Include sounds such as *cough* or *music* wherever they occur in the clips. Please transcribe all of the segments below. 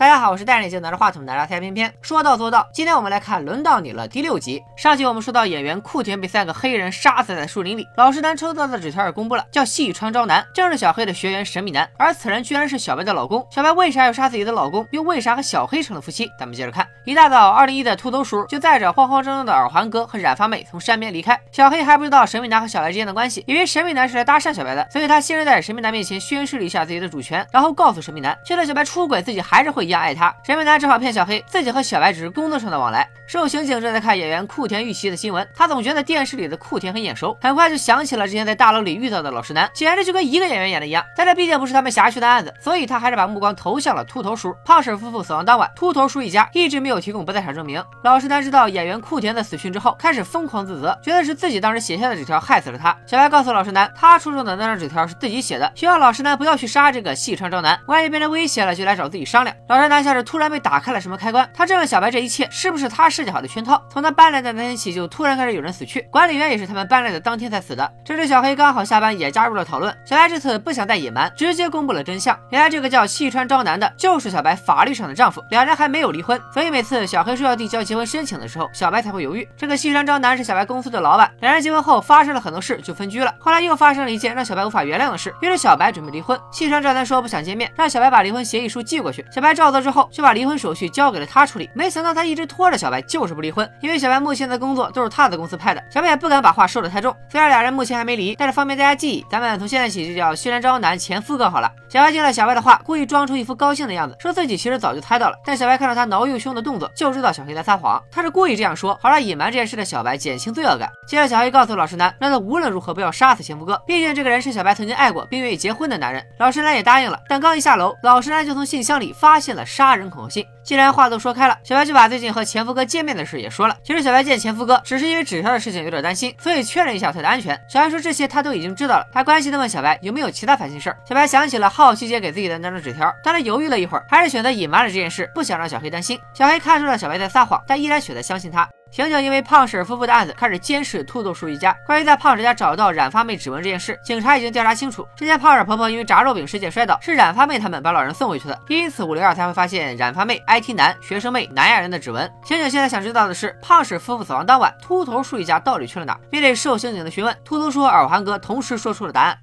大家好，我是戴眼镜拿着话筒的拉塞偏偏。说到做到，今天我们来看《轮到你了》第六集。上集我们说到演员库田被三个黑人杀死在树林里，老实男抽到的纸条也公布了，叫细川昭男，正是小黑的学员神秘男，而此人居然是小白的老公。小白为啥要杀自己的老公？又为啥和小黑成了夫妻？咱们接着看。一大早，二零一的秃头叔就载着慌慌张张的耳环哥和染发妹从山边离开。小黑还不知道神秘男和小白之间的关系，以为神秘男是来搭讪小白的，所以他先是在神秘男面前宣誓了一下自己的主权，然后告诉神秘男，就算小白出轨，自己还是会一样爱他。神秘男只好骗小黑，自己和小白只是工作上的往来。受刑警正在看演员库田玉琪的新闻，他总觉得电视里的库田很眼熟，很快就想起了之前在大楼里遇到的老实男，简直就跟一个演员演的一样。但这毕竟不是他们辖区的案子，所以他还是把目光投向了秃头叔。胖婶夫妇死亡当晚，秃头叔一家一直没有提供不在场证明。老实男知道演员库田的死讯之后，开始疯狂自责，觉得是自己当时写下的纸条害死了他。小白告诉老实男，他出生的那张纸条是自己写的，希望老实男不要去杀这个细川昭男，万一被人威胁了，就来找自己商量。老实男像是突然被打开了什么开关，他质问小白这一切是不是他设计好的圈套？从他搬来的那天起，就突然开始有人死去，管理员也是他们搬来的当天才死的。这时小黑刚好下班，也加入了讨论。小白这次不想再隐瞒，直接公布了真相。原来这个叫细川昭男的，就是小白法律上的丈夫，两人还没有离婚，所以每次小黑说要递交结婚申请的时候，小白才会犹豫。这个细川昭男是小白公司的老板，两人结婚后发生了很多事，就分居了。后来又发生了一件让小白无法原谅的事，于是小白准备离婚。细川昭男说不想见面，让小白把离婚协议书寄过去。小白照做之后，就把离婚手续交给了他处理。没想到他一直拖着小白，就是不离婚，因为小白目前的工作都是他的公司派的，小白也不敢把话说得太重。虽然俩人目前还没离，但是方便大家记忆，咱们从现在起就叫细川昭男前夫哥好了。小白听了小白的话，故意装出一副高兴的样子，说自己其实早就猜到了。但小白看到他挠右胸的动作，就知道小黑在撒谎。他是故意这样说，好让隐瞒这件事的小白减轻罪恶感。接着，小黑告诉老实男，让他无论如何不要杀死前夫哥，毕竟这个人是小白曾经爱过并愿意结婚的男人。老实男也答应了，但刚一下楼，老实男就从信箱里发现了杀人恐吓信。既然话都说开了，小白就把最近和前夫哥见面的事也说了。其实小白见前夫哥只是因为纸条的事情有点担心，所以确认一下他的安全。小白说这些他都已经知道了，他关心的问小白有没有其他烦心事儿。小白想起了好奇姐给自己的那张纸条，但他犹豫了一会儿，还是选择隐瞒了这件事，不想让小黑担心。小黑看出了小白在撒谎，但依然选择相信他。刑警因为胖婶夫妇的案子开始监视秃头叔一家。关于在胖婶家找到染发妹指纹这件事，警察已经调查清楚。之前胖婶婆婆因为炸肉饼事件摔倒，是染发妹他们把老人送回去的，因此五零二才会发现染发妹、IT 男、学生妹、南亚人的指纹。刑警现在想知道的是，胖婶夫妇死亡当晚，秃头叔一家到底去了哪？面对受刑警的询问，秃头叔和耳环哥同时说出了答案。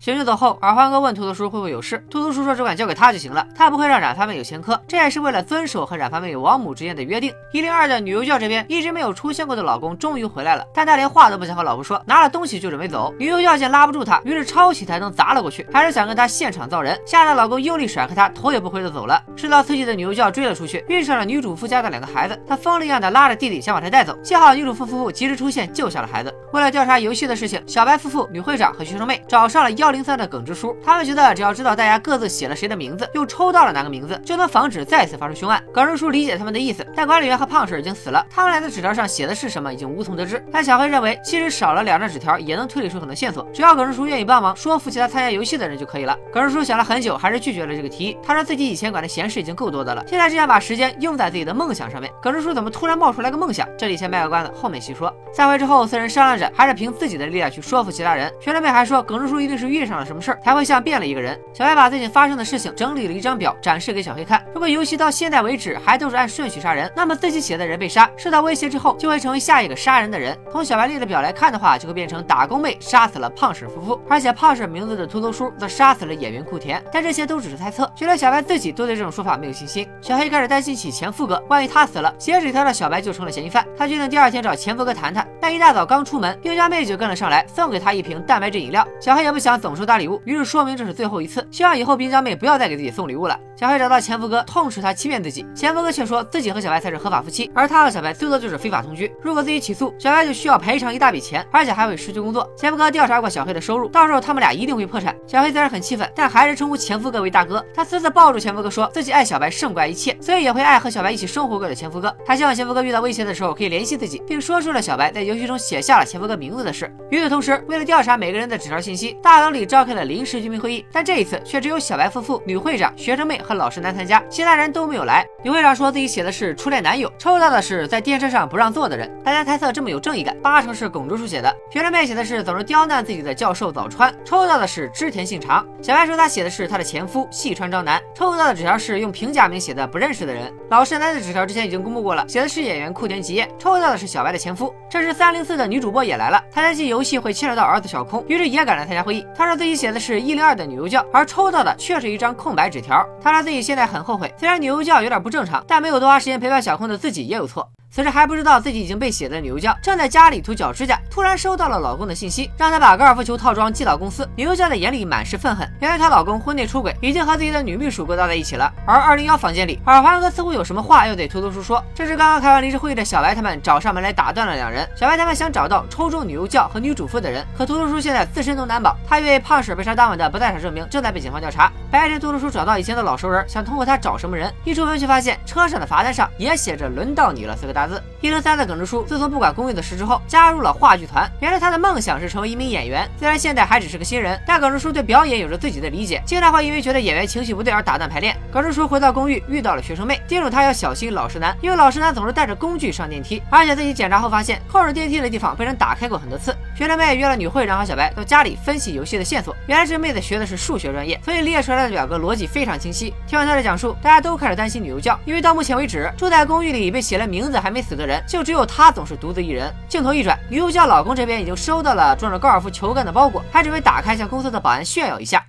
刑警走后，耳环哥问秃头叔会不会有事，秃头叔说只管交给他就行了，他不会让染发妹有前科，这也是为了遵守和染发妹王母之间的约定。一零二的女幼教这边一直没有出现过的老公终于回来了，但他连话都不想和老婆说，拿了东西就准备走。女幼教见拉不住他，于是抄起台灯砸了过去，还是想跟他现场造人，吓得老公用力甩开他，头也不回的走了。受到刺激的女幼教追了出去，遇上了女主夫家的两个孩子，她疯了一样的拉着弟弟想把他带走，幸好女主夫夫妇及时出现救下了孩子。为了调查游戏的事情，小白夫妇、女会长和学生妹找上了幺幺零三的耿直叔。他们觉得只要知道大家各自写了谁的名字，又抽到了哪个名字，就能防止再次发生凶案。耿直叔理解他们的意思，但管理员和胖婶已经死了，他们俩的纸条上写的是什么已经无从得知。但小黑认为，即使少了两张纸条，也能推理出很多线索，只要耿直叔愿意帮忙说服其他参加游戏的人就可以了。耿直叔想了很久，还是拒绝了这个提议。他说自己以前管的闲事已经够多的了，现在只想把时间用在自己的梦想上面。耿直叔怎么突然冒出来个梦想？这里先卖个关子，后面细说。散会之后，四人商量着，还是凭自己的力量去说服其他人。学生妹还说，耿直叔一定是遇上了什么事儿，才会像变了一个人。小白把最近发生的事情整理了一张表，展示给小黑看。如果游戏到现在为止还都是按顺序杀人，那么自己写的人被杀，受到威胁之后，就会成为下一个杀人的人。从小白列的表来看的话，就会变成打工妹杀死了胖婶夫妇，而且胖婶名字的秃头叔则杀死了演员库田。但这些都只是猜测，就连小白自己都对这种说法没有信心。小黑开始担心起前夫哥，万一他死了，写纸条的小白就成了嫌疑犯。他决定第二天找前夫哥谈谈。但一大早刚出门，佣家妹就跟了上来，送给他一瓶蛋白质饮料。小黑也不想走总收大礼物，于是说明这是最后一次，希望以后冰娇妹不要再给自己送礼物了。小黑找到前夫哥，痛斥他欺骗自己。前夫哥却说自己和小白才是合法夫妻，而他和小白最多就是非法同居。如果自己起诉，小白就需要赔偿一大笔钱，而且还会失去工作。前夫哥调查过小黑的收入，到时候他们俩一定会破产。小黑虽然很气愤，但还是称呼前夫哥为大哥。他私自抱住前夫哥，说自己爱小白胜过爱一切，所以也会爱和小白一起生活过的前夫哥。他希望前夫哥遇到威胁的时候可以联系自己，并说出了小白在游戏中写下了前夫哥名字的事。与此同时，为了调查每个人的纸条信息，大楼里里召开了临时居民会议，但这一次却只有小白夫妇、女会长、学生妹和老实男参加，其他人都没有来。女会长说自己写的是初恋男友，抽到的是在电车上不让座的人。大家猜测这么有正义感，八成是龚之书写的。学生妹写的是总是刁难自己的教授早川，抽到的是织田信长。小白说他写的是他的前夫细川昭男，抽到的纸条是用平假名写的不认识的人。老实男的纸条之前已经公布过了，写的是演员库田吉彦，抽到的是小白的前夫。这时三零四的女主播也来了，她担心游戏会牵扯到儿子小空，于是也赶来参加会议。她让自己写的是一零二的女优教，而抽到的却是一张空白纸条。她说自己现在很后悔，虽然女优教有点不正常，但没有多花时间陪伴小空的自己也有错。此时还不知道自己已经被写的女优教正在家里涂脚指甲，突然收到了老公的信息，让她把高尔夫球套装寄到公司。女优教的眼里满是愤恨，原来她老公婚内出轨，已经和自己的女秘书勾搭在一起了。而二零幺房间里，耳环哥似乎有什么话要对图图叔说。这时刚刚开完临时会议的小白他们找上门来打断了两人。小白他们想找到抽中女优教和女主妇的人，可图图叔现在自身都难保，他因为胖婶被杀当晚的不在场证明正在被警方调查。白天图图叔找到以前的老熟人，想通过他找什么人，一出门却发现车上的罚单上也写着“轮到你了”四个大字。一零三。在耿直书自从不管公寓的事之后，加入了话剧团。原来他的梦想是成为一名演员，虽然现在还只是个新人，但耿直书对表演有着自己的理解，经常会因为觉得演员情绪不对而打断排练。耿直书回到公寓，遇到了学生妹，叮嘱他要小心老实男，因为老实男总是带着工具上电梯，而且自己检查后发现扣着电梯的地方被人打开过很多次。学生妹约了女会长和小白到家里分析游戏的线索，原来这妹子学的是数学专业，所以列出来的表格逻辑非常清晰。听完她的讲述，大家都开始担心女优教，因为到目前为止，住在公寓里被写了名字还没死的人，就只有她总是独。独自一人，镜头一转，女优教老公这边已经收到了装着高尔夫球杆的包裹，还准备打开向公司的保安炫耀一下。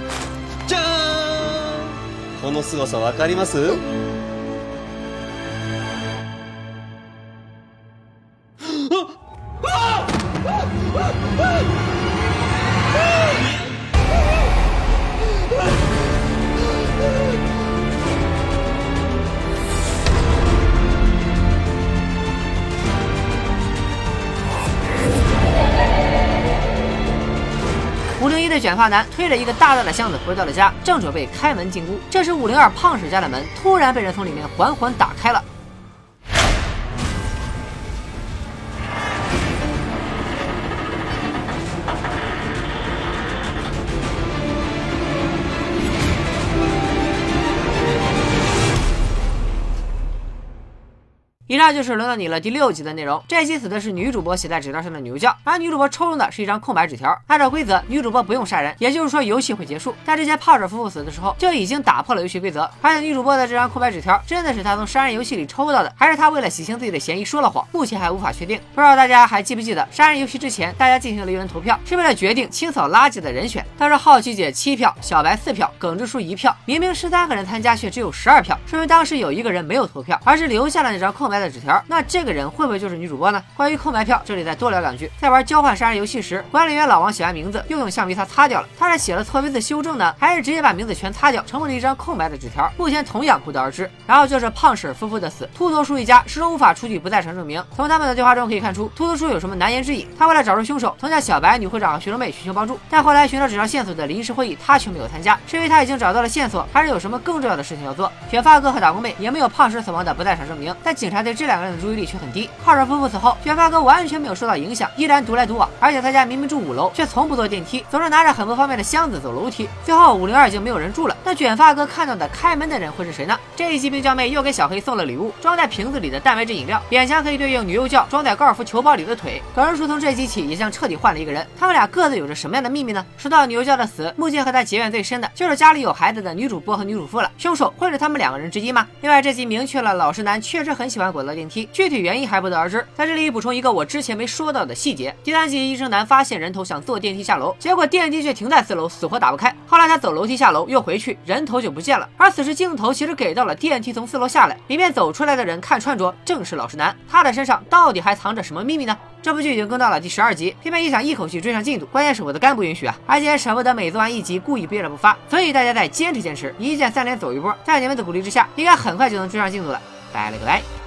*laughs* *laughs* この凄さわかります？ *laughs* 这卷发男推着一个大大的箱子回到了家，正准备开门进屋，这时五零二胖婶家的门突然被人从里面缓缓打开了。以上就是轮到你了第六集的内容。这集死的是女主播写在纸条上的牛叫，而女主播抽中的是一张空白纸条。按照规则，女主播不用杀人，也就是说游戏会结束。但这些胖婶夫妇死的时候就已经打破了游戏规则。而且女主播的这张空白纸条真的是她从杀人游戏里抽到的，还是她为了洗清自己的嫌疑说了谎？目前还无法确定。不知道大家还记不记得杀人游戏之前大家进行了一轮投票，是为了决定清扫垃圾的人选。当时好奇姐七票，小白四票，耿直叔一票。明明十三个人参加，却只有十二票，说明当时有一个人没有投票，而是留下了那张空白的纸条。那这。个人会不会就是女主播呢？关于空白票，这里再多聊两句。在玩交换杀人游戏时，管理员老王写完名字又用橡皮擦擦掉了，他是写了错别字修正呢，还是直接把名字全擦掉，成为了一张空白的纸条？目前同样不得而知。然后就是胖婶夫妇的死，秃头叔一家始终无法出具不在场证明。从他们的对话中可以看出，秃头叔有什么难言之隐。他为了找出凶手，曾向小白、女会长和学生妹寻求帮助，但后来寻找纸条线索的临时会议，他却没有参加，是因为他已经找到了线索，还是有什么更重要的事情要做？卷发哥和打工妹也没有胖婶死亡的不在场证明，但警察对这两个人的注意力却很低。胖婶。夫妇死后，卷发哥完全没有受到影响，依然独来独往。而且他家明明住五楼，却从不坐电梯，总是拿着很不方便的箱子走楼梯。最后五零二已经没有人住了，那卷发哥看到的开门的人会是谁呢？这一集冰娇妹又给小黑送了礼物，装在瓶子里的蛋白质饮料，勉强可以对应女幼教装在高尔夫球包里的腿。耿直叔从这集起也像彻底换了一个人，他们俩各自有着什么样的秘密呢？说到女幼教的死，目前和他结怨最深的就是家里有孩子的女主播和女主妇了。凶手会是他们两个人之一吗？另外这集明确了老实男确实很喜欢果子电梯，具体原因还不得而知。在这里补充一。个我之前没说到的细节，第三集医生男发现人头想坐电梯下楼，结果电梯却停在四楼，死活打不开。后来他走楼梯下楼，又回去，人头就不见了。而此时镜头其实给到了电梯从四楼下来，里面走出来的人看穿着正是老实男，他的身上到底还藏着什么秘密呢？这部剧已经更到了第十二集，偏偏一想一口气追上进度，关键是我的肝不允许啊，而且舍不得每做完一集故意憋着不发，所以大家再坚持坚持，一键三连走一波，在你们的鼓励之下，应该很快就能追上进度了。拜了个拜。